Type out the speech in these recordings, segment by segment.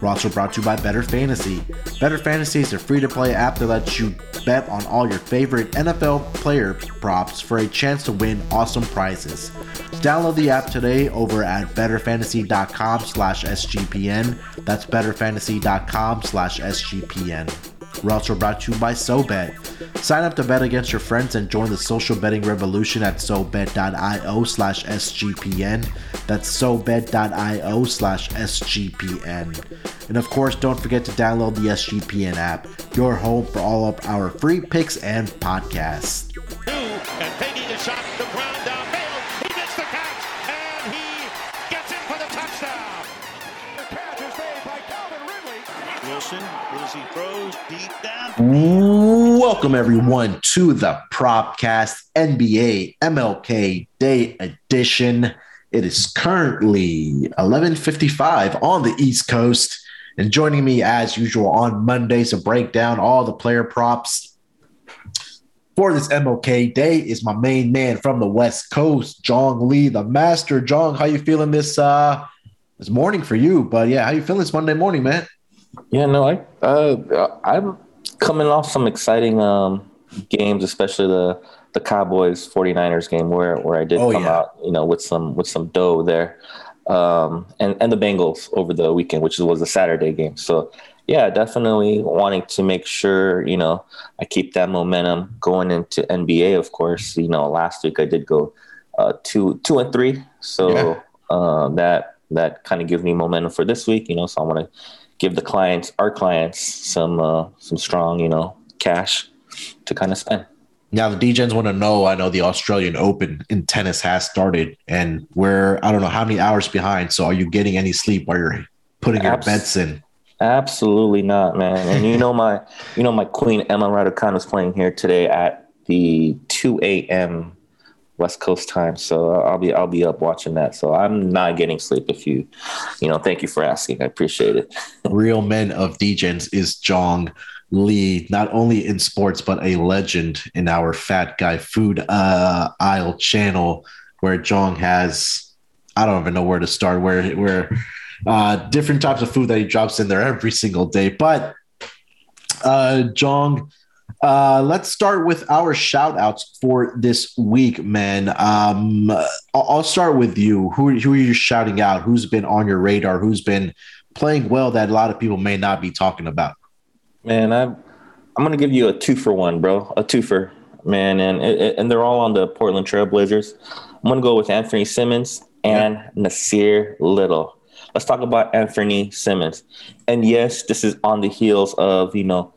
We're also brought to you by BettorFantasy. Better Fantasy is a free to play app that lets you bet on all your favorite NFL player props for a chance to win awesome prizes. Download the app today over at bettorfantasy.com slash SGPN. That's bettorfantasy.com slash SGPN. We're also brought to you by SoBet. Sign up to bet against your friends and join the social betting revolution at SoBet.io slash SGPN. That's SoBet.io slash SGPN. And of course, don't forget to download the SGPN app, your home for all of our free picks and podcasts. And taking shot, Wilson, as he throws deep down. Welcome everyone to the Propcast NBA MLK Day Edition. It is currently 11:55 on the East Coast, and joining me as usual on Mondays to break down all the player props for this MLK Day is my main man from the West Coast, Jong Lee, the Master. Jong, how you feeling this uh this morning for you? But yeah, how you feeling this Monday morning, man? Yeah, no, I uh, I'm coming off some exciting um, games, especially the the Cowboys 49ers game where where I did Oh, come yeah. out, you know, with some with some dough there. Um, and and the Bengals over the weekend, which was a Saturday game. So yeah, definitely wanting to make sure, you know, I keep that momentum going into NBA, of course. You know, last week I did go uh, two two and three. So Yeah. uh, that that kind of gives me momentum for this week, you know. So I want to give the clients, our clients, some uh, some strong, you know, cash to kind of spend. Now the DJs want to know. I know the Australian Open in tennis has started, and we're I don't know how many hours behind. So are you getting any sleep while you're putting your Abs- bets in? Absolutely not, man. And you know my, you know my queen Emma Raducanu is playing here today at the two a.m. West Coast time. So I'll be I'll be up watching that. So I'm not getting sleep. If you, you know, thank you for asking. I appreciate it. Real men of DJs is Jong Lee, not only in sports but a legend in our Fat Guy Food uh, Aisle channel, where Jong has I don't even know where to start. Where where uh, different types of food that he drops in there every single day. But uh, Jong, uh, let's start with our shout outs for this week, man. Um, I'll, start with you. Who, who are you shouting out? Who's been on your radar? Who's been playing well that a lot of people may not be talking about? Man, I'm I'm gonna give you a two for one, bro. A two for man, and and they're all on the Portland Trailblazers. I'm gonna go with Anthony Simons and Nassir Little. Let's talk about Anthony Simons. And yes, this is on the heels of you know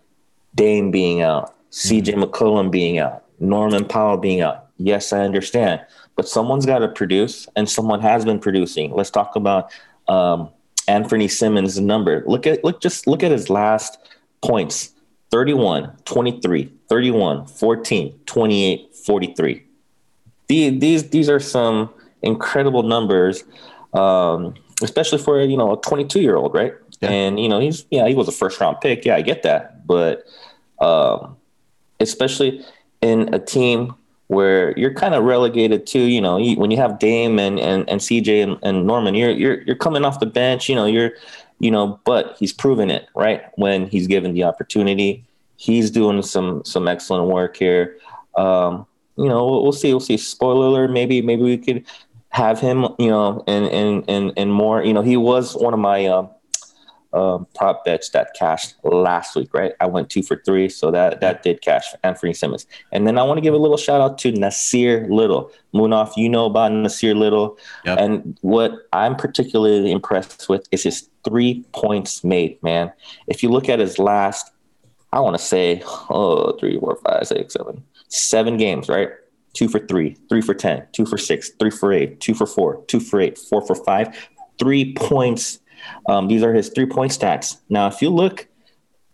Dame being out, CJ McCollum being out, Norman Powell being out. Yes, I understand, but someone's got to produce, and someone has been producing. Let's talk about um, Anthony Simons' number. Look at look just look at his last points 31 23 31 14 28 43 these these, these are some incredible numbers um, especially for you know a 22 year old right Yeah. and you know he's yeah he was a first round pick yeah i get that but um, especially in a team where you're kind of relegated to, you know, you, when you have Dame and and, and CJ and, and Norman, you're you're you're coming off the bench, you know, you're, you know, but he's proven it, right? When he's given the opportunity, he's doing some some excellent work here. Um, you know, we'll, we'll see, we'll see. Spoiler alert, maybe maybe we could have him, you know, and and and and more. You know, he was one of my um, um, prop bets that cashed last week, right? I went two for three, so that that did cash for Anthony Simons. And then I want to give a little shout out to Nassir Little. Munaf, you know about Nassir Little, Yep. and what I'm particularly impressed with is his three points made. Man, if you look at his last, I want to say, oh, three, four, five, six, seven, seven games, right? Two for three, three for ten, two for six, three for eight, two for four, two for eight, four for five, three points. Um, these are his three point stats. Now, if you look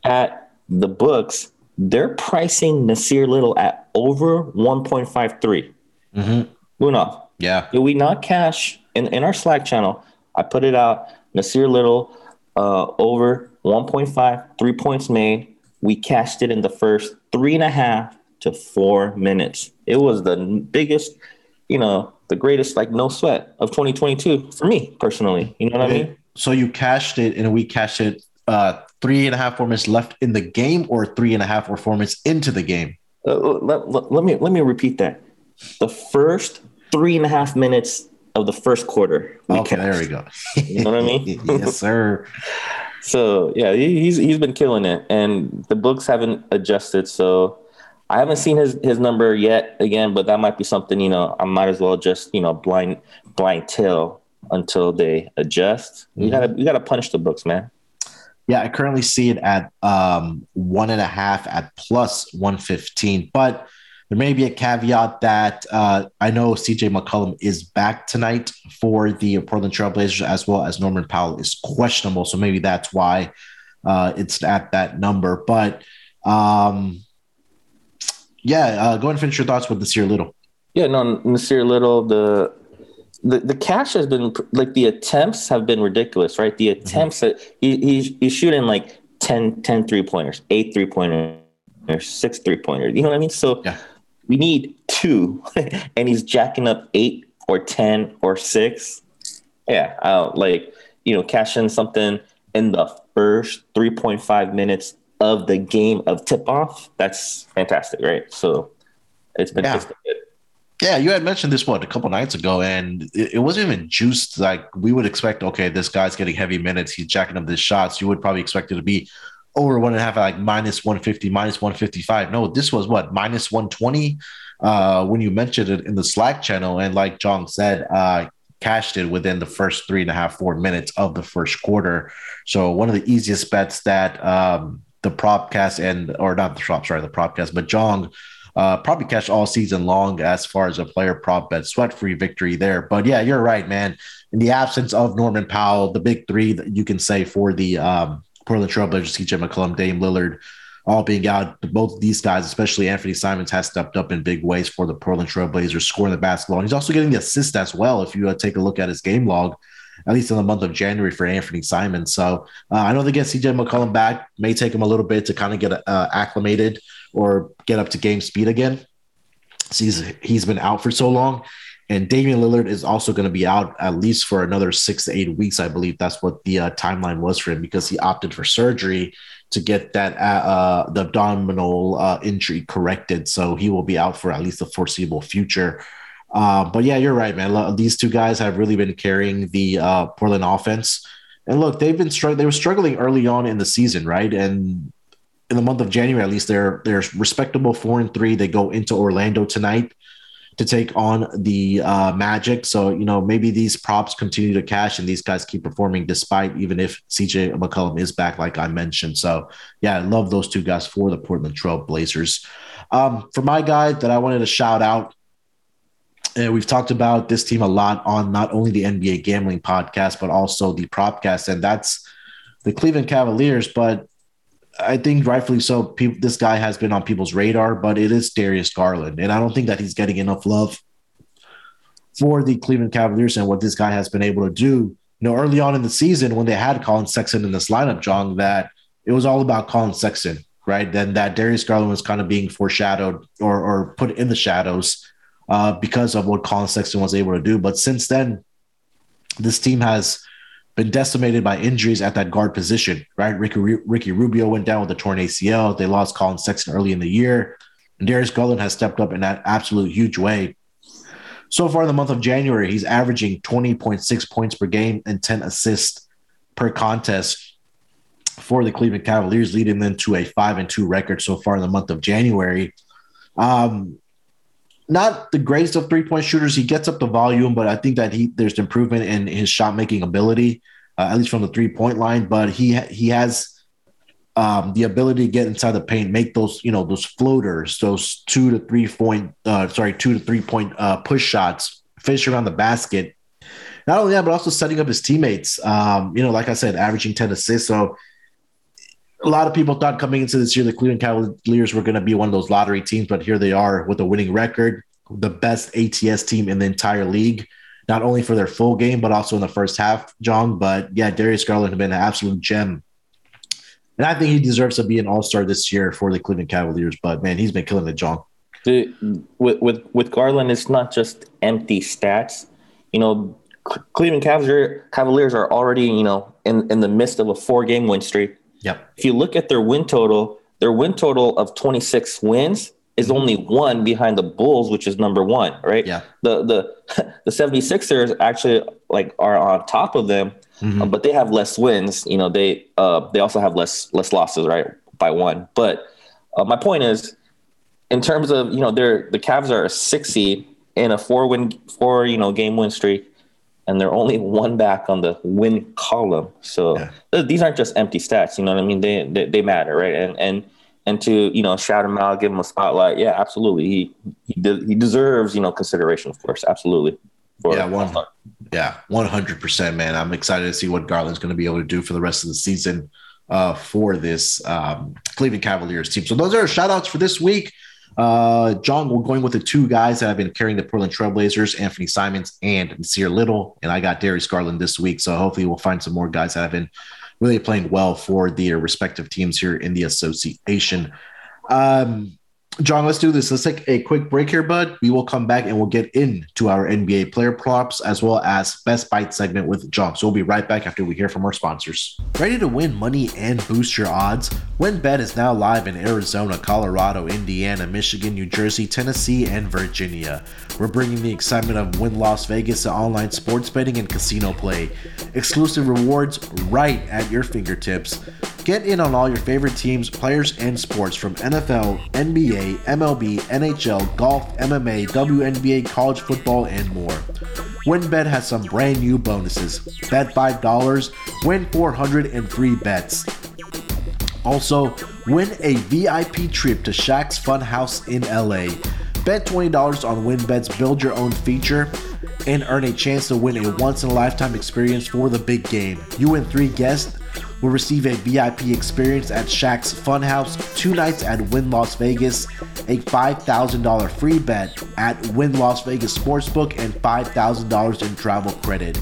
at the books, they're pricing Nassir Little at over 1.53. Mm-hmm. Uno, Yeah. did we not cash in, in our Slack channel? I put it out. Nassir Little uh, over 1.5, three points made. We cashed it in the first three and a half to four minutes. It was the biggest, you know, the greatest like no sweat of 2022 for me personally. You know what I mean? So you cashed it and we cashed it uh three and a half, four minutes left in the game or three and a half or four minutes into the game. Uh, let, let, let me let me repeat that. The first three and a half minutes of the first quarter. okay, there we go. You know what I mean? yes, sir. So yeah, he, he's he's been killing it, and the books haven't adjusted. So I haven't seen his his number yet again, but that might be something you know. I might as well just you know blind blind tail until they adjust. You gotta you gotta punish the books, man. Yeah, I currently see it at um, one and a half at plus 115. But there may be a caveat that uh, I know CJ McCollum is back tonight for the Portland Trailblazers, as well as Norman Powell is questionable. So maybe that's why uh, it's at that number. But um, yeah, uh, go ahead and finish your thoughts with Nassir Little. Yeah, no, Nassir Little, the the the cash has been like the attempts have been ridiculous, right? The attempts that he, he's he's shooting like 10, 10 three pointers, eight three pointers, six three pointers. You know what I mean? So Yeah. we need two, and he's jacking up eight or ten or six. Yeah, uh, like you know, cash in something in the first three point five minutes of the game of tip off. That's fantastic, right? So it's been Yeah. it's been good. Yeah, you had mentioned this what a couple nights ago, and it, it wasn't even juiced like we would expect. Okay, this guy's getting heavy minutes. He's jacking up his shots. You would probably expect it to be over one and a half, like minus one fifty, minus one fifty five. No, this was what minus one twenty. Uh, when you mentioned it in the Slack channel, and like John said, uh, cashed it within the first three and a half, four minutes of the first quarter. So one of the easiest bets that um, the propcast and or not the prop, sorry, the propcast, but Jong uh, probably catch all season long as far as a player prop bet, sweat free victory there. But yeah, you're right, man. In the absence of Norman Powell, the big three that you can say for the um, Portland Trailblazers, CJ McCollum, Dame Lillard, all being out. Both these guys, especially Anthony Simons, has stepped up in big ways for the Portland Trailblazers, scoring the basketball. And he's also getting the assist as well. If you uh, take a look at his game log, at least in the month of January for Anthony Simons. So uh, I know they get CJ McCollum back. May take him a little bit to kind of get uh, acclimated or get up to game speed again. He's, he's been out for so long. And Damian Lillard is also going to be out at least for another six to eight weeks. I believe that's what the uh, timeline was for him because he opted for surgery to get that uh, the abdominal uh, injury corrected. So he will be out for at least the foreseeable future. Uh, but yeah, you're right, man. These two guys have really been carrying the uh, Portland offense. And look, they've been struggling. They were struggling early on in the season, right? And in the month of January, at least, they're they're respectable four and three. They go into Orlando tonight to take on the uh, Magic. So you know maybe these props continue to cash and these guys keep performing despite even if CJ McCollum is back, like I mentioned. So yeah, I love those two guys for the Portland Trail Blazers. Um, for my guy that I wanted to shout out. And we've talked about this team a lot on not only the NBA gambling podcast, but also the propcast, and that's the Cleveland Cavaliers. But I think rightfully so. People, this guy has been on people's radar, but it is Darius Garland, and I don't think that he's getting enough love for the Cleveland Cavaliers and what this guy has been able to do. You know, early on in the season when they had Collin Sexton in this lineup, John, that it was all about Collin Sexton, right? Then that Darius Garland was kind of being foreshadowed or, or put in the shadows uh, because of what Collin Sexton was able to do. But since then, this team has been decimated by injuries at that guard position, right? Ricky, Ricky Rubio went down with a torn ACL. They lost Collin Sexton early in the year. And Darius Garland has stepped up in that absolute huge way. So far in the month of January, he's averaging 20.6 points per game and 10 assists per contest for the Cleveland Cavaliers, leading them to a 5 and 2 record so far in the month of January. Um, not the greatest of three point shooters. He gets up the volume, but I think that he there's improvement in his shot making ability, uh, at least from the three point line. But he he has um, the ability to get inside the paint, make those, you know, those floaters, those two to three point, uh, sorry, two to three point uh, push shots, finish around the basket. Not only that, but also setting up his teammates. Um, you know, like I said, averaging 10 assists. So a lot of people thought coming into this year the Cleveland Cavaliers were going to be one of those lottery teams, but here they are with a winning record, the best ATS team in the entire league, not only for their full game, but also in the first half, John. But yeah, Darius Garland has been an absolute gem. And I think he deserves to be an all star this year for the Cleveland Cavaliers. But man, he's been killing it, John. With, with, with Garland, it's not just empty stats. You know, Cleveland Cavaliers are already, you know, in, in the midst of a four game win streak Yep. If you look at their win total, their win total of 26 wins is mm-hmm. only one behind the Bulls, which is number one, right? Yeah. The the the 76ers actually like are on top of them, mm-hmm. uh, but they have less wins. You know, they uh they also have less less losses, right? By one. But uh, my point is, in terms of you know, they're the Cavs are a six seed in a four win four you know game win streak and they're only one back on the win column. So yeah. these aren't just empty stats. You know what I mean? They, they, they matter, right? And and and to you know shout him out, give him a spotlight. Yeah, absolutely. He he, de- he deserves you know consideration, of course. Absolutely. yeah, one, yeah, one hundred percent, man. I'm excited to see what Garland's going to be able to do for the rest of the season uh, for this um, Cleveland Cavaliers team. So those are shout outs for this week. Uh, John, we're going with the two guys that have been carrying the Portland Trailblazers, Anthony Simons and Nassir Little. And I got Darius Garland this week. So hopefully we'll find some more guys that have been really playing well for their respective teams here in the association. Um, John, let's do this. Let's take a quick break here, bud. We will come back and we'll get into our NBA player props as well as best bite segment with John. So we'll be right back after we hear from our sponsors. Ready to win money and boost your odds? WynnBET is now live in Arizona, Colorado, Indiana, Michigan, New Jersey, Tennessee, and Virginia. We're bringing the excitement of Wynn Las Vegas to online sports betting and casino play. Exclusive rewards right at your fingertips. Get in on all your favorite teams, players, and sports from NFL, NBA, MLB, NHL, golf, MMA, WNBA, college football, and more. WynnBET has some brand new bonuses. Bet $5, win 403 bets. Also, win a VIP trip to Shaq's Funhouse in LA. Bet $20 on WynnBET's Build Your Own feature and earn a chance to win a once in a lifetime experience for the big game. You and three guests will receive a VIP experience at Shaq's Funhouse, two nights at Wynn Las Vegas, a $5,000 free bet at Wynn Las Vegas Sportsbook, and $5,000 in travel credit.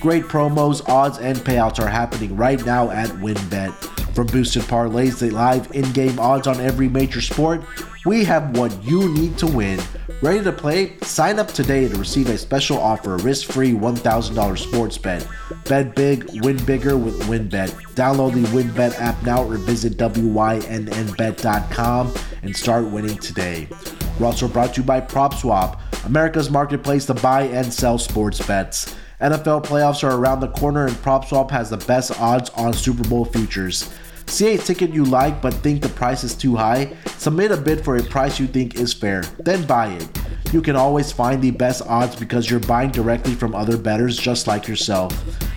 Great promos, odds, and payouts are happening right now at WynnBET. From boosted parlays to live in game odds on every major sport, we have what you need to win. Ready to play? Sign up today to receive a special offer risk free $1,000 sports bet. Bet big, win bigger with WynnBET. Download the WynnBET app now or visit WYNNBet.com and start winning today. We're also brought to you by PropSwap, America's marketplace to buy and sell sports bets. NFL playoffs are around the corner and PropSwap has the best odds on Super Bowl futures. See a ticket you like but think the price is too high? Submit a bid for a price you think is fair, then buy it. You can always find the best odds because you're buying directly from other bettors just like yourself.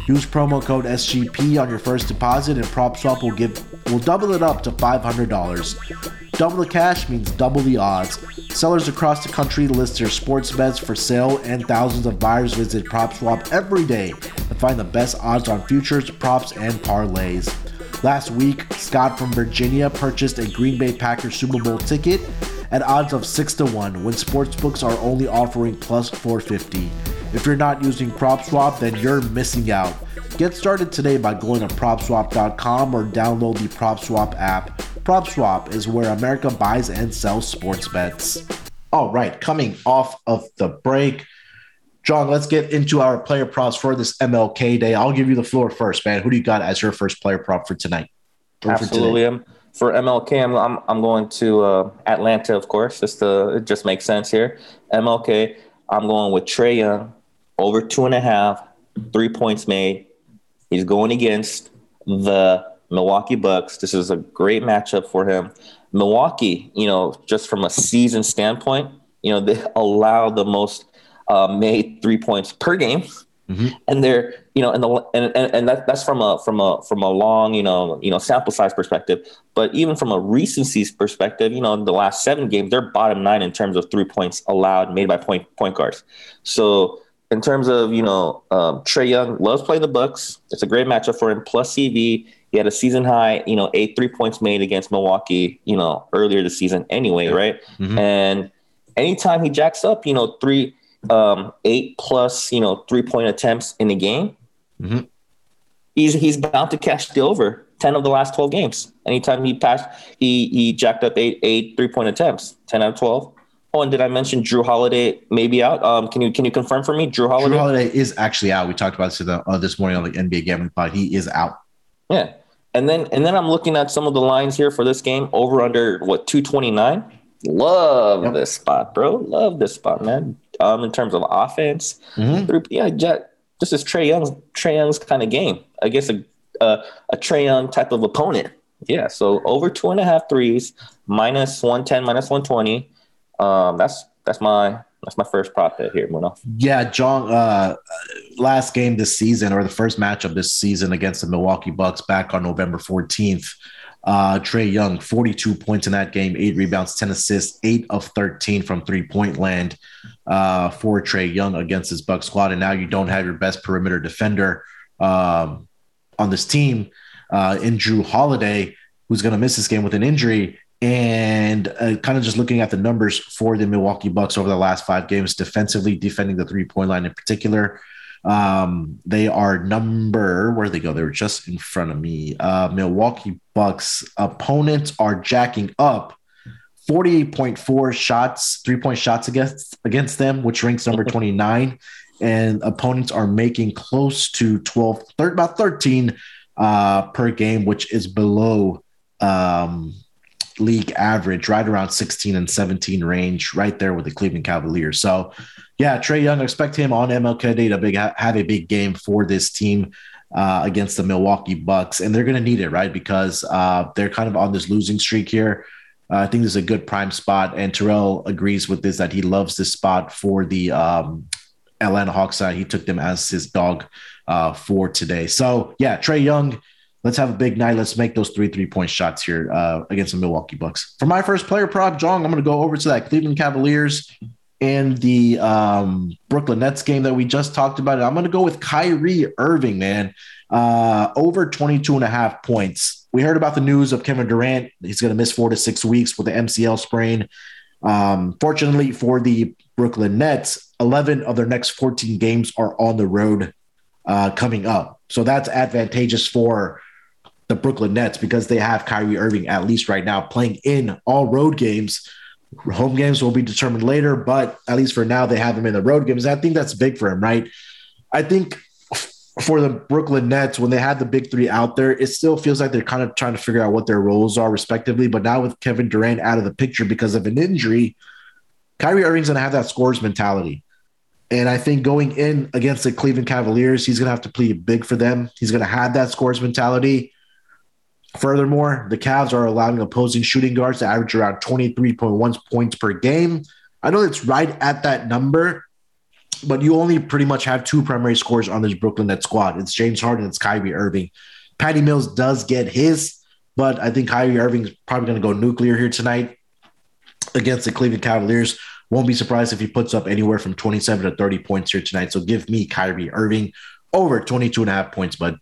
Use promo code SGP on your first deposit and PropSwap will give will double it up to $500. Double the cash means double the odds. Sellers across the country list their sports bets for sale, and thousands of buyers visit PropSwap every day to find the best odds on futures, props, and parlays. Last week, Scott from Virginia purchased a Green Bay Packers Super Bowl ticket at odds of 6 to 1 when sportsbooks are only offering plus 450. If you're not using PropSwap, then you're missing out. Get started today by going to propswap.com or download the PropSwap app. PropSwap is where America buys and sells sports bets. All right, coming off of the break, John, let's get into our player props for this MLK day. I'll give you the floor first, man. Who do you got as your first player prop for tonight? Absolutely. For, for MLK, I'm, I'm, I'm going to uh, Atlanta, of course. Just to, it just makes sense here. MLK, I'm going with Trae Young, over two and a half, three points made. He's going against the Milwaukee Bucks. This is a great matchup for him. Milwaukee, you know, just from a season standpoint, you know, they allow the most uh, made three points per game. Mhm. and they're you know and the and, and, and that, that's from a from a from a long you know you know sample size perspective. But even from a recency perspective you know in the last seven games they're bottom nine in terms of three points allowed made by point point guards. So in terms of you know um, Trae Young loves playing the Bucks. It's a great matchup for him. Plus CV he had a season high you know eight three points made against Milwaukee you know earlier this season anyway right? Mhm. and anytime he jacks up you know three um, eight plus, you know, three point attempts in a game, Mhm. he's he's bound to catch the over. Ten of the last twelve games. Anytime he passed, he he jacked up eight eight three point attempts. Ten out of twelve. Oh, and did I mention Jrue Holiday maybe out? Um, can you can you confirm for me, Jrue Holiday? Jrue Holiday is actually out. We talked about this the, uh, this morning on the NBA Gambling Pod. He is out. Yeah. And then and then I'm looking at some of the lines here for this game over under what 229. Love Yep. this spot, bro. Love this spot, man. Um, in terms of offense, Mhm. Three- yeah, Jet. This is Trae Young's Trae Young's kind of game against a a, a Trae Young type of opponent. Yeah, so over two and a half threes, minus one ten, minus one twenty. Um, that's that's my that's my first prop bet here, Muno. Yeah, John. Uh, last game this season, or the first matchup this season against the Milwaukee Bucks, back on November fourteenth. Uh, Trae Young, forty-two points in that game, eight rebounds, ten assists, eight of thirteen from three-point land uh, for Trae Young against his Buck squad. And now you don't have your best perimeter defender um, on this team uh, in Jrue Holiday, who's going to miss this game with an injury. And uh, kind of just looking at the numbers for the Milwaukee Bucks over the last five games, defensively defending the three point line in particular, um, they are number where they go. They were just in front of me. Uh, Milwaukee Bucks opponents are jacking up 48.4 shots, three point shots against against them, which ranks number 29. And opponents are making close to 12, thir- about 13 uh, per game, which is below um, league average, right around 16 and 17 range, right there with the Cleveland Cavaliers. So, yeah, Trae Young, expect him on MLK Day to big have a big game for this team uh, against the Milwaukee Bucks, and they're going to need it, right? Because uh, they're kind of on this losing streak here. Uh, I think this is a good prime spot, and Terrell agrees with this that he loves this spot for the um, Atlanta Hawks side. He took them as his dog uh, for today. So, yeah, Trae Young, let's have a big night. Let's make those three three point shots here uh, against the Milwaukee Bucks. For my first player prop, John, I'm going to go over to that Cleveland Cavaliers and the um, Brooklyn Nets game that we just talked about. I'm going to go with Kyrie Irving, man, uh, over 22 and a half points. We heard about the news of Kevin Durant. He's going to miss four to six weeks with the MCL sprain. Um, fortunately for the Brooklyn Nets, 11 of their next 14 games are on the road uh, coming up. So that's advantageous for the Brooklyn Nets because they have Kyrie Irving, at least right now, playing in all road games. Home games will be determined later, but at least for now, they have him in the road games. I think that's big for him, right? I think for the Brooklyn Nets, when they had the big three out there, it still feels like they're kind of trying to figure out what their roles are, respectively. But now with Kevin Durant out of the picture because of an injury, Kyrie Irving's going to have that scores mentality. And I think going in against the Cleveland Cavaliers, he's going to have to play big for them. He's going to have that scores mentality. Furthermore, the Cavs are allowing opposing shooting guards to average around 23.1 points per game. I know it's right at that number, but you only pretty much have two primary scorers on this Brooklyn Nets squad. It's James Harden, it's Kyrie Irving. Patty Mills does get his, but I think Kyrie Irving's probably going to go nuclear here tonight against the Cleveland Cavaliers. Won't be surprised if he puts up anywhere from 27 to 30 points here tonight. So give me Kyrie Irving over 22 and a half points, bud.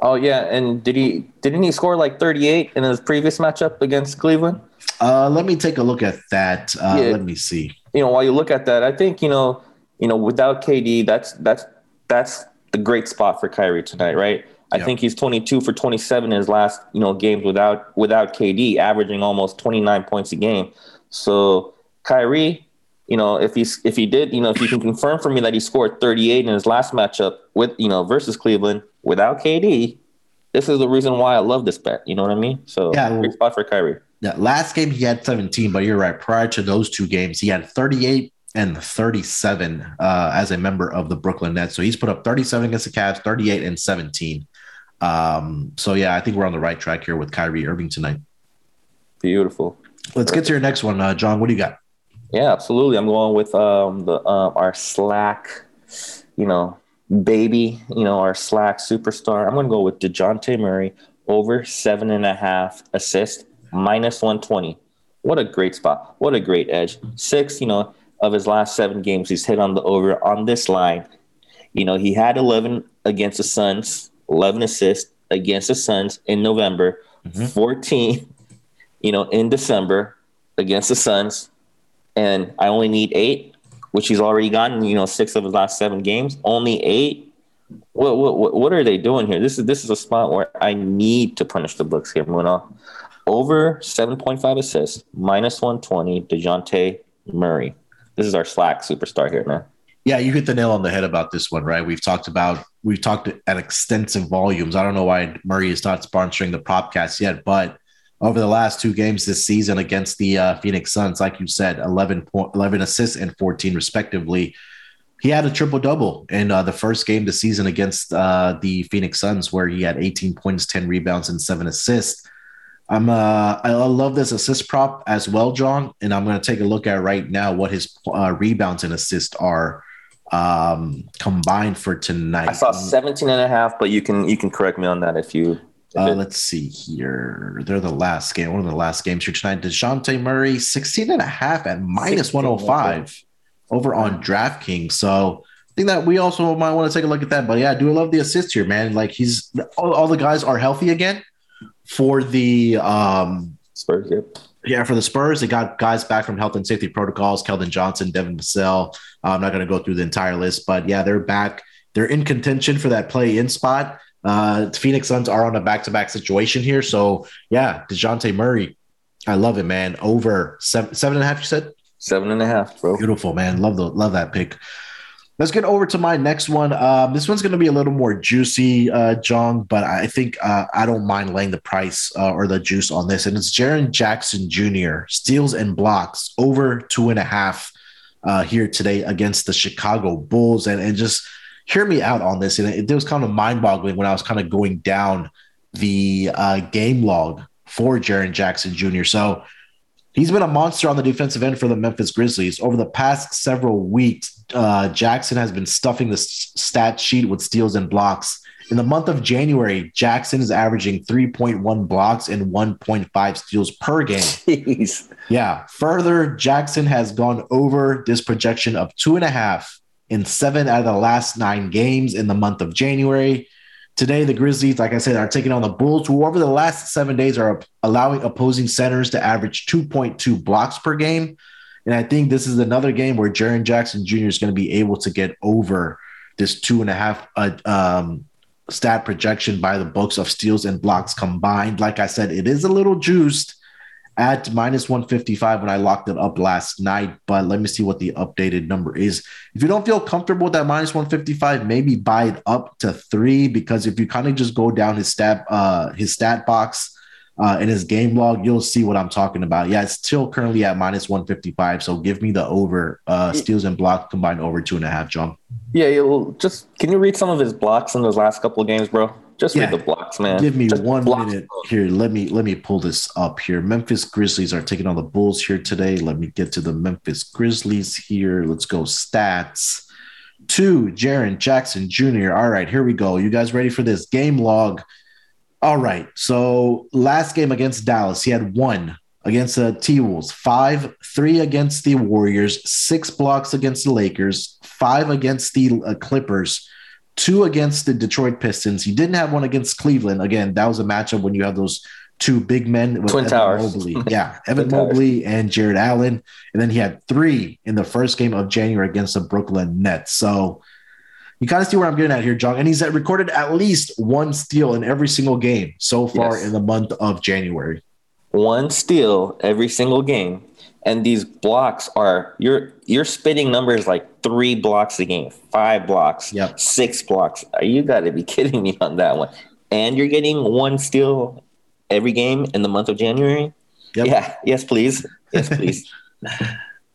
Oh yeah, and did he didn't he score like 38 in his previous matchup against Cleveland? Uh, let me take a look at that. Uh, Yeah. Let me see. You know, while you look at that, I think you know, you know, without KD, that's that's that's the great spot for Kyrie tonight, right? I Yep. think he's 22 for 27 in his last you know games without without KD, averaging almost 29 points a game. So Kyrie, you know, if he's if he did, you know, if you can confirm for me that he scored 38 in his last matchup with you know versus Cleveland without KD, this is the reason why I love this bet. You know what I mean? So Yeah, great spot for Kyrie. Yeah, last game he had 17, but you're right. Prior to those two games, he had 38 and 37 uh, as a member of the Brooklyn Nets. So he's put up 37 against the Cavs, 38 and 17. Um, so yeah, I think we're on the right track here with Kyrie Irving tonight. Beautiful. Let's get to your next one, uh, John. What do you got? Yeah, absolutely. I'm going with um, the um, our Slack, you know, baby, you know, our slack superstar. I'm going to go with Dejounte Murray over seven and a half assists, minus 120. What a great spot. What a great edge. Six, you know, of his last seven games, he's hit on the over on this line. You know, he had 11 against the Suns, 11 assists against the Suns in November, mm-hmm. 14, you know, in December against the Suns. And I only need eight which he's already gotten, you know, six of his last seven games, only eight. What what what are they doing here? This is this is a spot where I need to punish the books here, Muna. Over seven point five assists, minus one twenty. Dejounte Murray. This is our slack superstar here, man. Yeah, you hit the nail on the head about this one, right? We've talked about we've talked at extensive volumes. I don't know why Murray is not sponsoring the podcast yet, but over the last two games this season against the uh, Phoenix Suns, like you said, 11, point, 11 assists and 14 respectively. He had a triple double in uh, the first game this season against uh, the Phoenix Suns, where he had 18 points, 10 rebounds, and seven assists. I'm uh, I love this assist prop as well, John, and I'm going to take a look at right now what his uh, rebounds and assists are um, combined for tonight. I saw 17 and a half, but you can you can correct me on that if you uh, let's see here. They're the last game, one of the last games here tonight. Dejounte Murray, 16 and a half at minus 105 over on DraftKings. So I think that we also might want to take a look at that. But yeah, I do love the assist here, man. Like he's all, all the guys are healthy again for the um Spurs, yep. Yeah, for the Spurs, they got guys back from health and safety protocols. Keldon Johnson, Devin Vassell. Uh, I'm not going to go through the entire list, but yeah, they're back. They're in contention for that play-in spot. Uh, Phoenix Suns are on a back to back situation here. So, yeah, Dejounte Murray, I love it, man. Over seven, seven and a half, you said? Seven and a half, bro. Beautiful, man. Love the love that pick. Let's get over to my next one. Um, this one's going to be a little more juicy, uh, John, but I think uh, I don't mind laying the price uh, or the juice on this. And it's Jaren Jackson Jr., steals and blocks over two and a half uh, here today against the Chicago Bulls. And, and just – hear me out on this. And it, it was kind of mind boggling when I was kind of going down the uh, game log for Jaren Jackson Jr. So he's been a monster on the defensive end for the Memphis Grizzlies. Over the past several weeks, uh, Jackson has been stuffing the stat sheet with steals and blocks. In the month of January, Jackson is averaging 3.1 blocks and 1.5 steals per game. Jeez. Yeah. Further, Jackson has gone over this projection of two and a half in seven out of the last nine games in the month of January. Today, the Grizzlies, like I said, are taking on the Bulls, who over the last seven days are allowing opposing centers to average 2.2 blocks per game. And I think this is another game where Jaren Jackson Jr. is going to be able to get over this two and a half uh, um, stat projection by the books of steals and blocks combined. Like I said, it is a little juiced at minus 155 when I locked it up last night. But let me see what the updated number is. If you don't feel comfortable with that minus 155, maybe buy it up to three because if you kind of just go down his stat uh his stat box uh in his game log, you'll see what I'm talking about. Yeah, it's still currently at minus 155. So give me the over uh steals and blocks combined over two and a half, John. Yeah, just can you read some of his blocks in those last couple of games, bro? Just yeah. read the blocks, man. Give me Just one minute here. Let me let me pull this up here. Memphis Grizzlies are taking on the Bulls here today. Let me get to the Memphis Grizzlies here. Let's go stats. Two, Jaren Jackson Jr. All right, here we go. You guys ready for this game log? All right. So last game against Dallas, he had one against the T Wolves, five, three against the Warriors, six blocks against the Lakers, five against the uh, Clippers two against the Detroit Pistons. He didn't have one against Cleveland. Again, that was a matchup when you have those two big men with Twin Evan Towers. Mobley. Yeah, Evan Mobley and Jarrett Allen. And then he had three in the first game of January against the Brooklyn Nets. So you kind of see where I'm getting at here, John. And he's recorded at least one steal in every single game so far yes. in the month of January. One steal every single game and these blocks are you're you're spitting numbers like three blocks a game, five blocks, yep. six blocks. You got to be kidding me on that one. And you're getting one steal every game in the month of January. Yep. Yeah. Yes, please. Yes, please.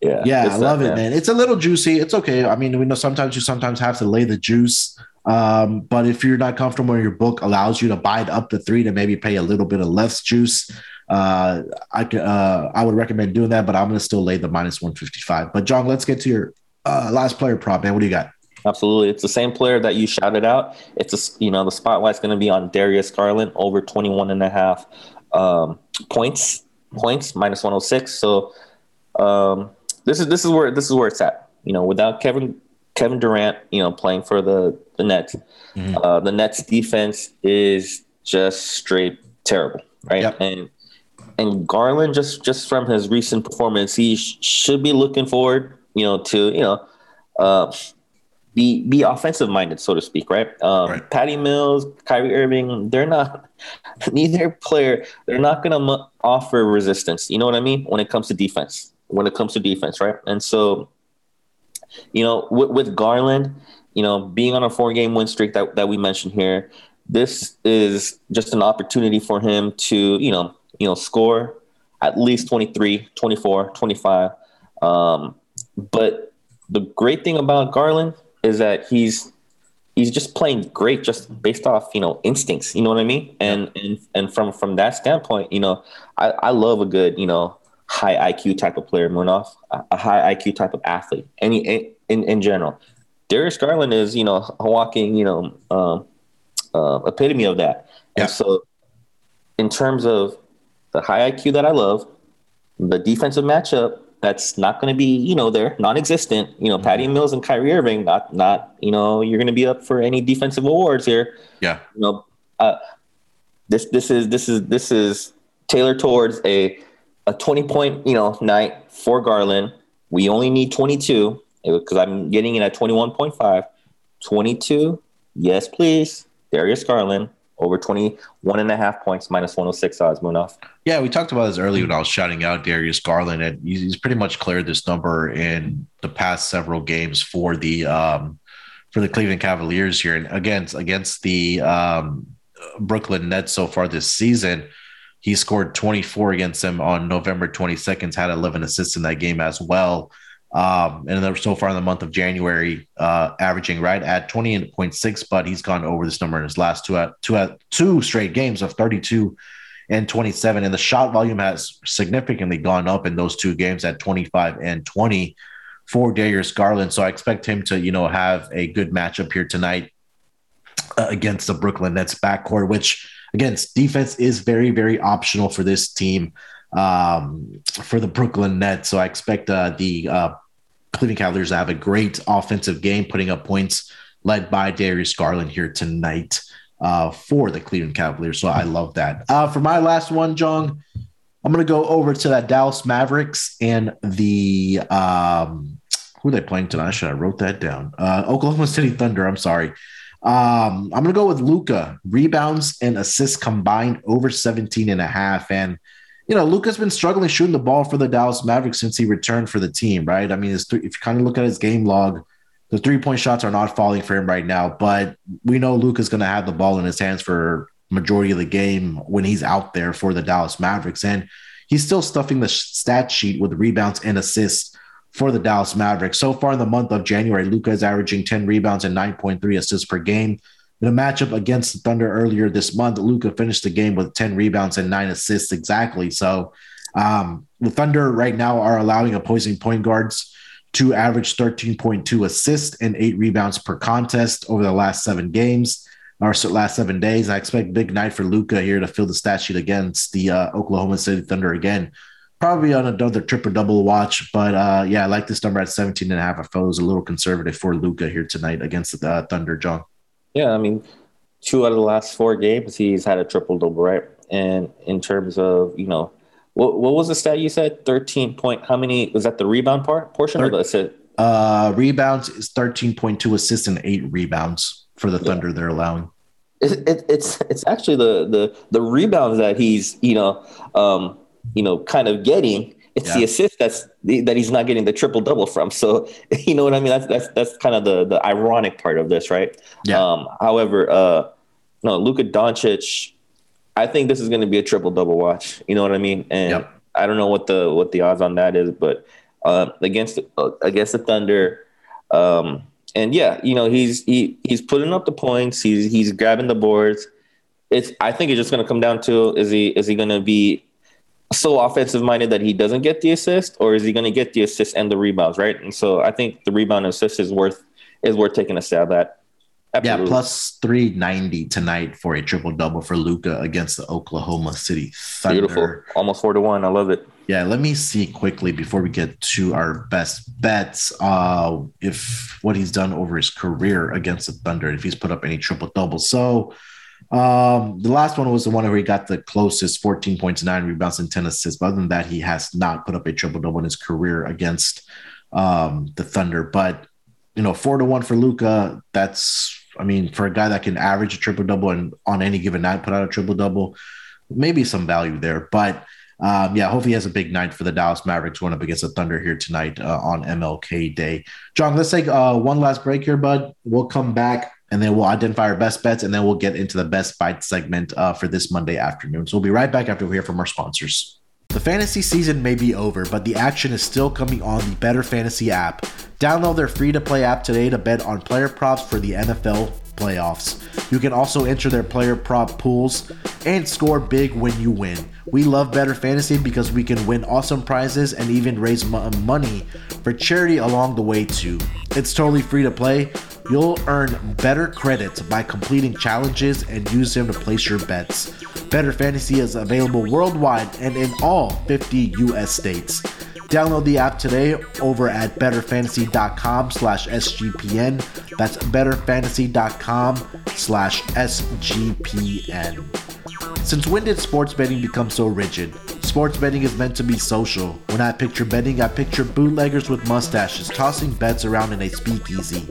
yeah. Yeah, I love it, man. It's a little juicy. It's okay. I mean, we know sometimes you sometimes have to lay the juice. Um, but if you're not comfortable, your book allows you to buy up the three to maybe pay a little bit of less juice uh, I uh, I would recommend doing that, but I'm going to still lay the minus 155. But John, let's get to your uh, last player prop, man. What do you got? Absolutely, it's the same player that you shouted out. It's a, you know the spotlight's going to be on Darius Garland over 21 and a half um, points points minus 106. So um, this is this is where this is where it's at. You know, without Kevin Kevin Durant, you know, playing for the the Nets, mm-hmm. uh, the Nets defense is just straight terrible, right? Yep. And and Garland just just from his recent performance, he sh- should be looking forward, you know, to you know, uh, be be offensive minded, so to speak, right? Um, right. Patty Mills, Kyrie Irving, they're not neither player. They're not going to m- offer resistance. You know what I mean when it comes to defense. When it comes to defense, right? And so, you know, with, with Garland, you know, being on a four game win streak that that we mentioned here, this is just an opportunity for him to, you know, you know, score at least 23, 24, 25. Um, but the great thing about Garland is that he's he's just playing great just based off you know instincts you know what i mean and and and from from that standpoint you know i i love a good you know high iq type of player Munaf, a high iq type of athlete any in in general darius garland is you know a walking you know um, uh, epitome of that yeah. and so in terms of the high iq that i love the defensive matchup that's not going to be, you know, there, non-existent. You know, Patty mm-hmm. Mills and Kyrie Irving, not, not, you know, you're going to be up for any defensive awards here. Yeah. You know, uh, this, this is, this is, this is tailored towards a, a 20 point, you know, night for Garland. We only need 22 because I'm getting it at 21.5. 22, yes, please. Darius Garland over 21 and a half points, minus 106 odds, Munaf. Yeah, we talked about this earlier when I was shouting out Darius Garland, and he's pretty much cleared this number in the past several games for the um, for the Cleveland Cavaliers here, and against against the um, Brooklyn Nets so far this season. He scored 24 against them on November 22nd, had 11 assists in that game as well. Um, and so far in the month of January, uh, averaging right at 28.6, but he's gone over this number in his last two, at, two, at, two straight games of 32 and 27. And the shot volume has significantly gone up in those two games at 25 and 20 for Darius Garland. So I expect him to, you know, have a good matchup here tonight uh, against the Brooklyn Nets backcourt, which again, defense is very, very optional for this team um, for the Brooklyn Nets. So I expect uh, the uh, Cleveland Cavaliers have a great offensive game, putting up points led by Darius Garland here tonight uh, for the Cleveland Cavaliers. So I love that. Uh, for my last one, Jong, I'm going to go over to that Dallas Mavericks and the um, who are they playing tonight? I should have wrote that down. Uh, Oklahoma City Thunder. I'm sorry. Um, I'm going to go with Luka rebounds and assists combined over 17 and a half. And you know, Luka's been struggling shooting the ball for the Dallas Mavericks since he returned for the team, right? I mean, th- if you kind of look at his game log, the three point shots are not falling for him right now, but we know Luka's going to have the ball in his hands for majority of the game when he's out there for the Dallas Mavericks, and he's still stuffing the stat sheet with rebounds and assists for the Dallas Mavericks. So far in the month of January, Luka is averaging 10 rebounds and 9.3 assists per game. In a matchup against the Thunder earlier this month, Luka finished the game with 10 rebounds and nine assists exactly. So um, the Thunder right now are allowing opposing point guards to average 13.2 assists and eight rebounds per contest over the last seven games or last seven days. I expect big night for Luka here to fill the stat sheet against the uh, Oklahoma City Thunder again. Probably on another triple double watch, but uh, yeah, I like this number at 17 and a half. I felt it was a little conservative for Luka here tonight against the uh, Thunder, John. Yeah, I mean, two out of the last four games, he's had a triple double, right? And in terms of, you know, what, what was the stat you said? 13 point, how many, was that the rebound part portion Thir- or the assist? Uh, rebounds is 13.2 assists and eight rebounds for the Thunder yeah. they're allowing. It, it, it's it's actually the the the rebounds that he's you know um you know kind of getting it's yeah. the assist that's that he's not getting the triple double from. So you know what I mean. That's that's that's kind of the the ironic part of this, right? Yeah. Um, however, uh, no, Luka Doncic. I think this is going to be a triple double watch. You know what I mean? And yep. I don't know what the what the odds on that is, but uh, against uh, against the Thunder, um, and yeah, you know he's he he's putting up the points. He's he's grabbing the boards. It's I think it's just going to come down to is he is he going to be so offensive minded that he doesn't get the assist, or is he going to get the assist and the rebounds, right? And so I think the rebound assist is worth is worth taking a stab at. Absolutely. Yeah, plus 390 tonight for a triple double for Luka against the Oklahoma City Thunder. Beautiful. Almost four to one. I love it. Yeah, let me see quickly before we get to our best bets. Uh, if what he's done over his career against the Thunder, if he's put up any triple doubles. So um, the last one was the one where he got the closest 14 points, nine rebounds, and 10 assists. But other than that, he has not put up a triple double in his career against um, the Thunder. But you know, four to one for Luka, that's I mean, for a guy that can average a triple double and on any given night put out a triple double, maybe some value there. But um, yeah, hopefully he has a big night for the Dallas Mavericks going up against the Thunder here tonight uh, on MLK Day. Jong, let's take uh, one last break here, bud. We'll come back and then we'll identify our best bets and then we'll get into the best bite segment uh, for this Monday afternoon. So we'll be right back after we hear from our sponsors. The fantasy season may be over, but the action is still coming on the BettorFantasy app. Download their free to play app today to bet on player props for the NFL playoffs. You can also enter their player prop pools and score big when you win. We love BettorFantasy because we can win awesome prizes and even raise money for charity along the way too. It's totally free to play. You'll earn better credits by completing challenges and use them to place your bets. BettorFantasy is available worldwide and in all 50 US states. Download the app today over at bettorfantasy.com slash SGPN. That's bettorfantasy.com slash SGPN. Since when did sports betting become so rigid? Sports betting is meant to be social. When I picture betting, I picture bootleggers with mustaches tossing bets around in a speakeasy.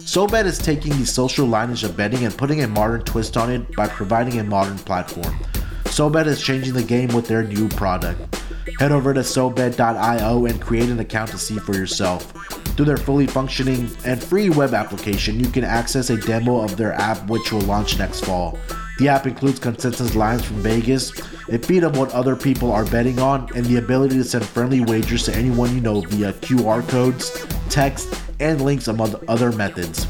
SoBet is taking the social lineage of betting and putting a modern twist on it by providing a modern platform. SoBet is changing the game with their new product. Head over to SoBet.io and create an account to see for yourself. Through their fully functioning and free web application, you can access a demo of their app which will launch next fall. The app includes consensus lines from Vegas, a feed of what other people are betting on, and the ability to send friendly wagers to anyone you know via QR codes, text, and links among other methods.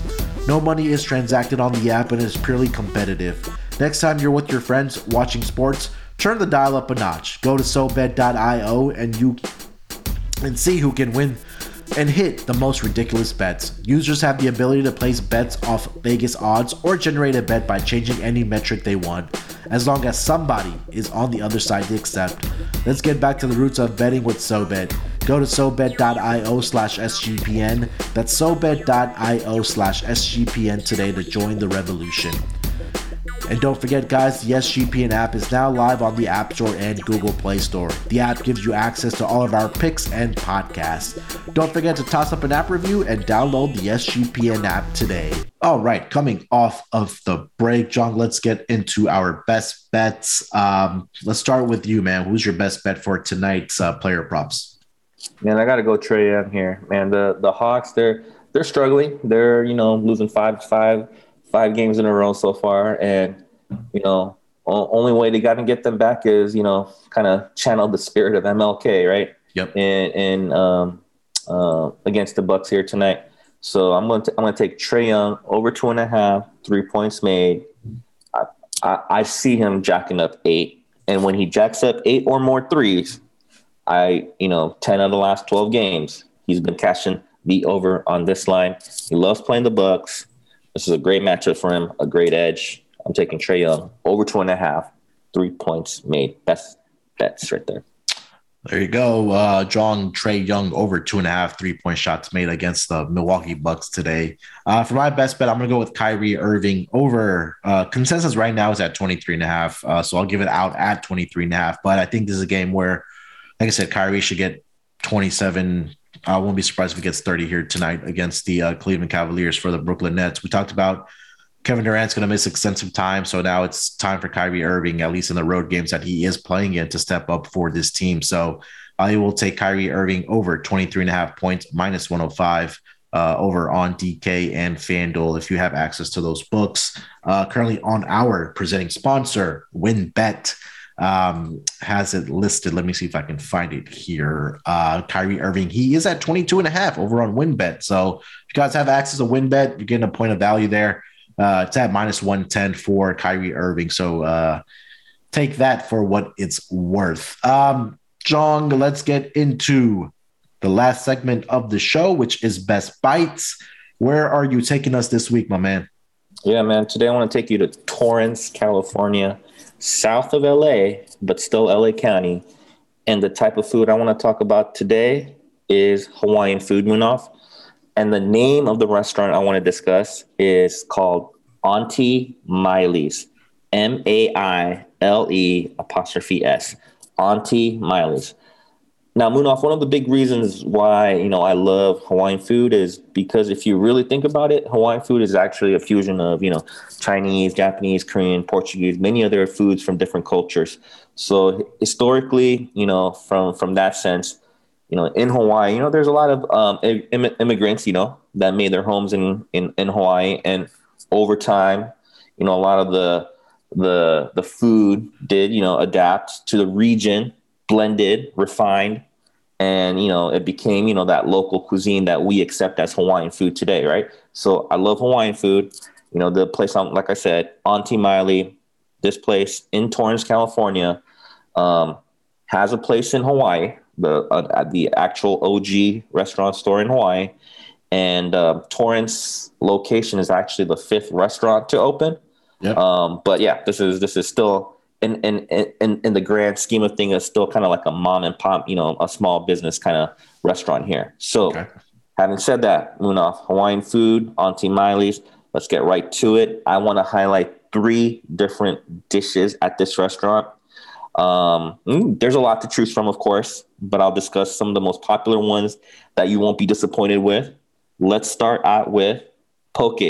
No money is transacted on the app and is purely competitive. Next time you're with your friends watching sports, turn the dial up a notch. Go to SoBet.io and you and see who can win and hit the most ridiculous bets. Users have the ability to place bets off Vegas odds or generate a bet by changing any metric they want, as long as somebody is on the other side to accept. Let's get back to the roots of betting with SoBet. Go to SoBet.io slash SGPN. That's SoBet.io slash SGPN today to join the revolution. And don't forget, guys, the SGPN app is now live on the App Store and Google Play Store. The app gives you access to all of our picks and podcasts. Don't forget to toss up an app review and download the SGPN app today. All right, coming off of the break, Jong, let's get into our best bets. Um, let's start with you, man. Who's your best bet for tonight's uh, player props? Man, I got to go Trae Young here. Man, the the Hawks, they're they're struggling. They're you know losing five to five five games in a row so far, and you know, only way they got to get them back is you know, kind of channel the spirit of MLK, right? Yep. And and um, uh, against the Bucks here tonight. So I'm going to I'm going to take Trae Young over two and a half, three points made. I, I, I see him jacking up eight, and when he jacks up eight or more threes, I you know ten of the last twelve games he's been cashing the over on this line. He loves playing the Bucks. This is a great matchup for him, a great edge. I'm taking Trae Young over two and a half, three points made. Best bets right there. There you go. Uh, Jong Trae Young over two and a half three point shots made against the Milwaukee Bucks today. Uh, for my best bet, I'm going to go with Kyrie Irving over. Uh, consensus right now is at 23 and a half. Uh, so I'll give it out at 23 and a half. But I think this is a game where, like I said, Kyrie should get 27 I won't be surprised if he gets 30 here tonight against the uh, Cleveland Cavaliers for the Brooklyn Nets. We talked about Kevin Durant's going to miss extensive time, so now it's time for Kyrie Irving, at least in the road games that he is playing in, to step up for this team. So I will take Kyrie Irving over 23 and a half points, minus 105. Uh, over on DK and FanDuel if you have access to those books. Uh, currently on our presenting sponsor, WynnBET um, has it listed. Let me see if I can find it here. Uh, Kyrie Irving, he is at 22 and a half over on WynnBET. So if you guys have access to WynnBET, you're getting a point of value there. Uh, it's at minus 110 for Kyrie Irving. So uh, take that for what it's worth. Um, Jong, let's get into the last segment of the show, which is best bites. Where are you taking us this week, my man? Yeah, man. Today I want to take you to Torrance, California, south of LA, but still LA County. And the type of food I want to talk about today is Hawaiian food, Munaf. And the name of the restaurant I want to discuss is called Auntie Maile's. M A I L E apostrophe S. Auntie Maile's. Now, Munaf, one of the big reasons why you know I love Hawaiian food is because if you really think about it, Hawaiian food is actually a fusion of you know Chinese, Japanese, Korean, Portuguese, many other foods from different cultures. So historically, you know, from from that sense, you know, in Hawaii, you know, there's a lot of um, Im- immigrants, you know, that made their homes in, in in Hawaii, and over time, you know, a lot of the the the food did you know adapt to the region, blended, refined and you know it became you know that local cuisine that we accept as Hawaiian food today, right? So I love Hawaiian food. You know the place, on, like I said, Auntie Maile, this place in Torrance, California, um, has a place in Hawaii, the uh, the actual OG restaurant store in Hawaii, and uh, Torrance location is actually the fifth restaurant to open. Yep. Um, but yeah, this is this is still in in in in the grand scheme of things, it's still kind of like a mom and pop, you know, a small business kind of restaurant here. So, okay. having said that, Munaf, Hawaiian food, Auntie Maile's. Let's get right to it. I want to highlight three different dishes at this restaurant. Um, mm, there's a lot to choose from, of course, but I'll discuss some of the most popular ones that you won't be disappointed with. Let's start out with poke.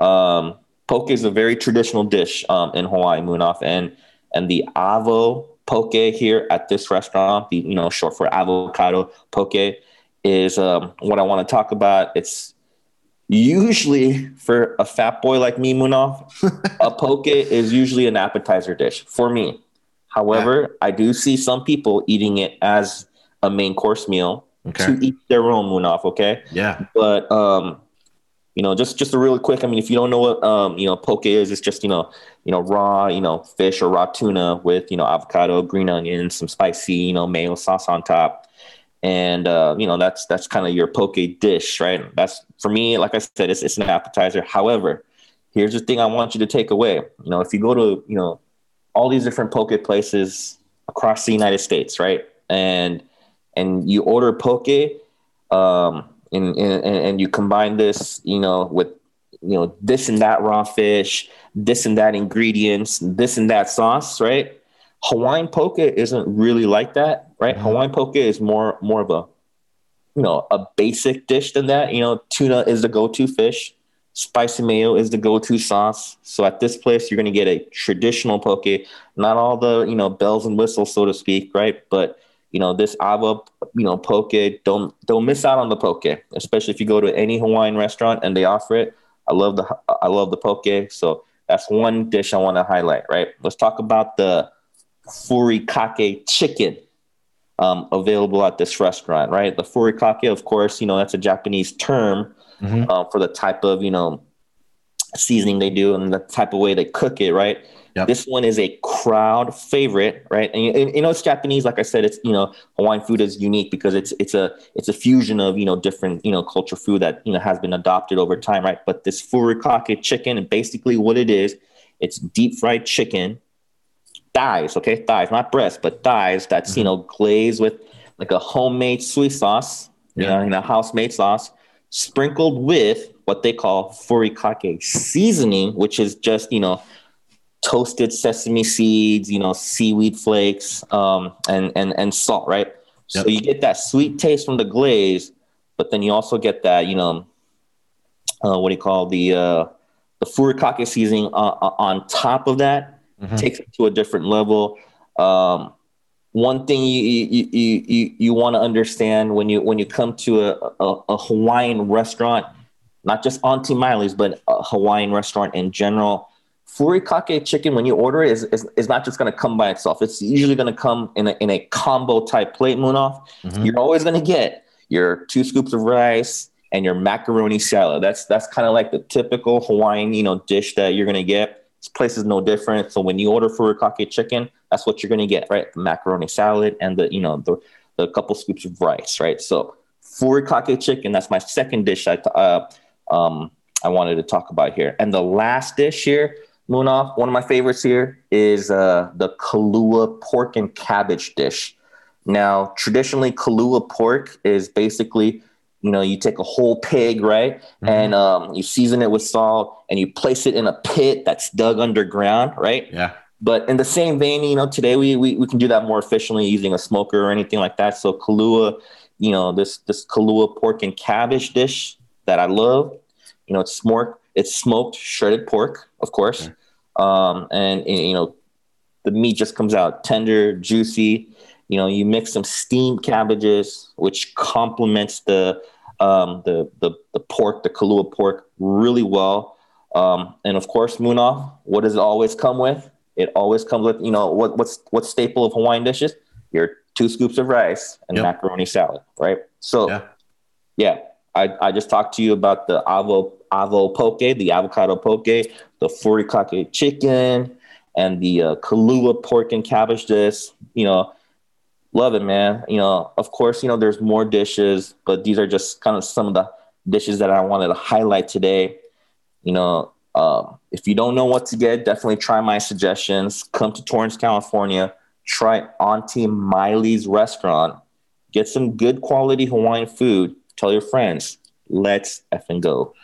Um, poke is a very traditional dish um, in Hawaii, Munaf, and and the avo poke here at this restaurant, the you know short for avocado poke, is um, what I want to talk about. It's usually for a fat boy like me, Munaf, a poke is usually an appetizer dish for me. However, yeah. I do see some people eating it as a main course meal okay. to eat their own Munaf. Okay. Yeah. But um, you know, just just a really quick. I mean, if you don't know what um, you know poke is, it's just you know, you know, raw, you know, fish or raw tuna with you know avocado, green onions, some spicy, you know, mayo sauce on top, and uh, you know that's that's kind of your poke dish, right? That's for me. Like I said, it's it's an appetizer. However, here's the thing I want you to take away. You know, if you go to you know all these different poke places across the United States, right, and and you order poke. Um, and, and and you combine this, you know, with you know this and that raw fish, this and that ingredients, this and that sauce, right? Hawaiian poke isn't really like that, right? Mm-hmm. Hawaiian poke is more more of a you know a basic dish than that. You know, tuna is the go-to fish. Spicy mayo is the go-to sauce. So at this place, you're going to get a traditional poke, not all the you know bells and whistles, so to speak, right? But you know this ava you know poke don't don't miss out on the poke especially if you go to any hawaiian restaurant and they offer it. I love the i love the poke so that's one dish i want to highlight right? Let's talk about the furikake chicken um, available at this restaurant right? The furikake of course you know that's a japanese term mm-hmm. uh, for the type of you know seasoning they do and the type of way they cook it right Yep. This one is a crowd favorite, right? And you, and you, know it's Japanese. Like I said, it's you know Hawaiian food is unique because it's it's a it's a fusion of you know different you know culture food that you know has been adopted over time, right? But this furikake chicken, and basically what it is, it's deep fried chicken, thighs, okay, thighs, not breast, but thighs that's mm-hmm. you know glazed with like a homemade soy sauce, yeah. you know, in a house-made sauce, sprinkled with what they call furikake seasoning, which is just you know toasted sesame seeds, you know, seaweed flakes, um, and and and salt, right? Yep. So you get that sweet taste from the glaze, but then you also get that, you know, uh, what do you call the uh, the furikake seasoning uh, uh, on top of that mm-hmm. takes it to a different level. Um, one thing you you you you, you want to understand when you when you come to a, a, a Hawaiian restaurant, not just Auntie Maile's, but a Hawaiian restaurant in general. Furikake chicken when you order it is, is, is not just going to come by itself. It's usually going to come in a, in a combo type plate Munaf. Mm-hmm. you're always going to get your two scoops of rice and your macaroni salad. That's that's kind of like the typical hawaiian you know dish that you're going to get. This place is no different. So when you order furikake chicken that's what you're going to get right? The macaroni salad and the you know the, the couple scoops of rice right? So furikake chicken that's my second dish I, uh, um, I wanted to talk about here. And the last dish here, Munaf, one of my favorites here is uh, the Kalua pork and cabbage dish. Now, traditionally, Kalua pork is basically, you know, you take a whole pig, right, mm-hmm. and um, you season it with salt, and you place it in a pit that's dug underground, right? Yeah. But in the same vein, you know, today we, we we can do that more efficiently using a smoker or anything like that. So Kalua, you know, this this Kalua pork and cabbage dish that I love, you know, it's smoked, it's smoked shredded pork, of course, um, and, and you know, the meat just comes out tender, juicy. You know, you mix some steamed cabbages, which complements the um, the, the the pork, the Kalua pork, really well. Um, and of course, Munaf, what does it always come with? It always comes with, you know, what what's what's staple of Hawaiian dishes? Your two scoops of rice and yep. macaroni salad, right? So, yeah. yeah, I, I just talked to you about the avo avo poke, the avocado poke, the furikake chicken, and the uh, Kalua pork and cabbage dish. You know, love it, man. You know, of course, you know there's more dishes, but these are just kind of some of the dishes that I wanted to highlight today. You know, um, if you don't know what to get, definitely try my suggestions. Come to Torrance, California. Try Auntie Maile's restaurant. Get some good quality Hawaiian food Tell your friends. Let's effing go.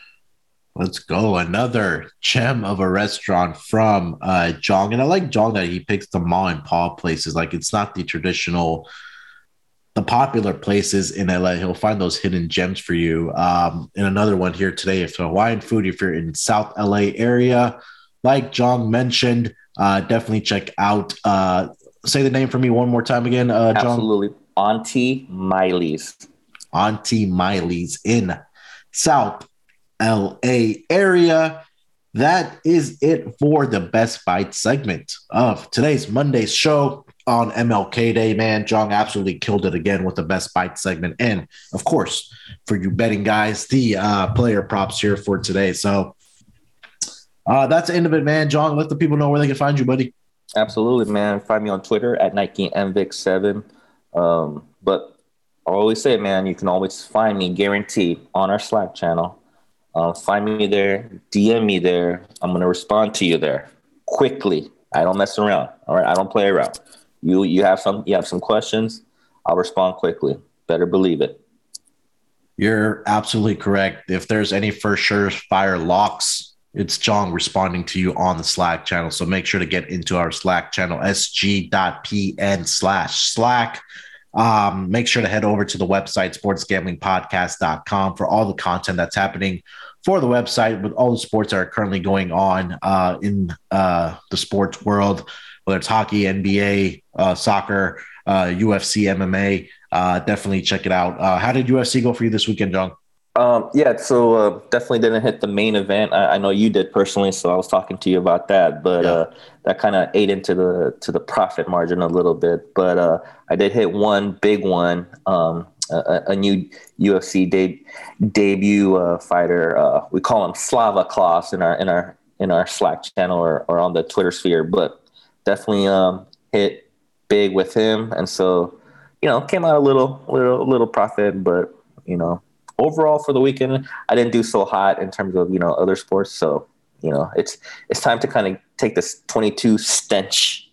Let's go. Another gem of a restaurant from uh, Jong. And I like Jong that he picks the mom and pop places. Like it's not the traditional, the popular places in LA. He'll find those hidden gems for you. Um, and another one here today, if Hawaiian food, if you're in South LA area, like Jong mentioned, uh, definitely check out. Uh, say the name for me one more time again, uh, Jong. Absolutely. Auntie Maile's. Auntie Maile's in South LA area. That is it for the Best Bite segment of today's Monday's show on MLK Day. Man, Jong absolutely killed it again with the Best Bite segment. And of course, for you betting guys, the uh, player props here for today. So uh, that's the end of it, man. Jong, let the people know where they can find you, buddy. Absolutely, man. Find me on Twitter at Nike MVIC7. Um, but I always say, man, you can always find me guaranteed on our Slack channel. Uh, find me there, DM me there. I'm going to respond to you there quickly. I don't mess around. All right. I don't play around. You, you have some, you have some questions. I'll respond quickly. Better believe it. You're absolutely correct. If there's any for sure fire locks, it's Jong responding to you on the Slack channel. So make sure to get into our Slack channel, sg.pn slash Slack. Um, make sure to head over to the website, sportsgamblingpodcast.com, for all the content that's happening for the website with all the sports that are currently going on uh, in uh, the sports world, whether it's hockey, NBA, uh, soccer, UFC, uh, MMA. Uh, definitely check it out. Uh, how did UFC go for you this weekend, John? Um, yeah, so uh, definitely didn't hit the main event. I, I, know you did personally, so I was talking to you about that. But yeah. uh, that kind of ate into the to the profit margin a little bit. But uh, I did hit one big one. Um, a, a, new UFC de- debut uh, fighter. Uh, we call him Slava Claus in our in our in our Slack channel or, or on the Twitter sphere. But definitely um, hit big with him, and so you know came out a little little little profit, but you know overall for the weekend, I didn't do so hot in terms of you know other sports. So you know, it's it's time to kind of take this 22 stench,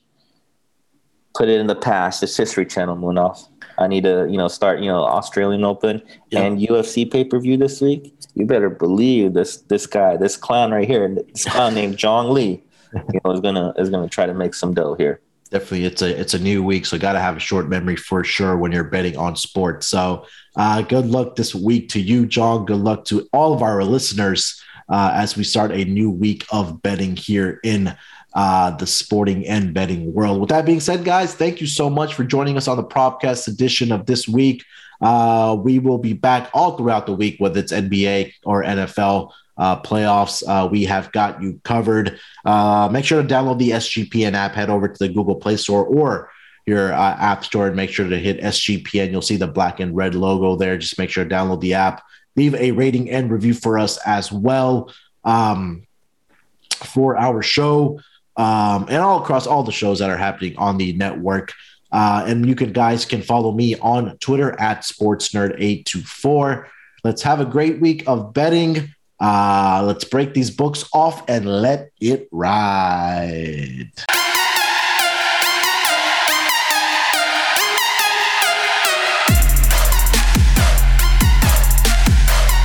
put it in the past. It's History Channel, Munaf. I need to you know start you know Australian Open yep. and UFC pay per view this week. You better believe this this guy, this clown right here, this clown named Jong Lee, you know, is gonna is gonna try to make some dough here definitely it's a it's a new week so got to have a short memory for sure when you're betting on sports. So uh, good luck this week to you Jong. Good luck to all of our listeners uh, as we start a new week of betting here in uh, the sporting and betting world. With that being said guys thank you so much for joining us on the propcast edition of this week. Uh, we will be back all throughout the week whether it's nba or nfl uh, playoffs. Uh, we have got you covered. Uh, make sure to download the SGPN app. Head over to the Google Play Store or your uh, app store and make sure to hit SGPN. You'll see the black and red logo there. Just make sure to download the app. Leave a rating and review for us as well um, for our show um, and all across all the shows that are happening on the network. Uh, and you can guys can follow me on Twitter at SportsNerd824. Let's have a great week of betting Uh, let's break these books off and let it ride.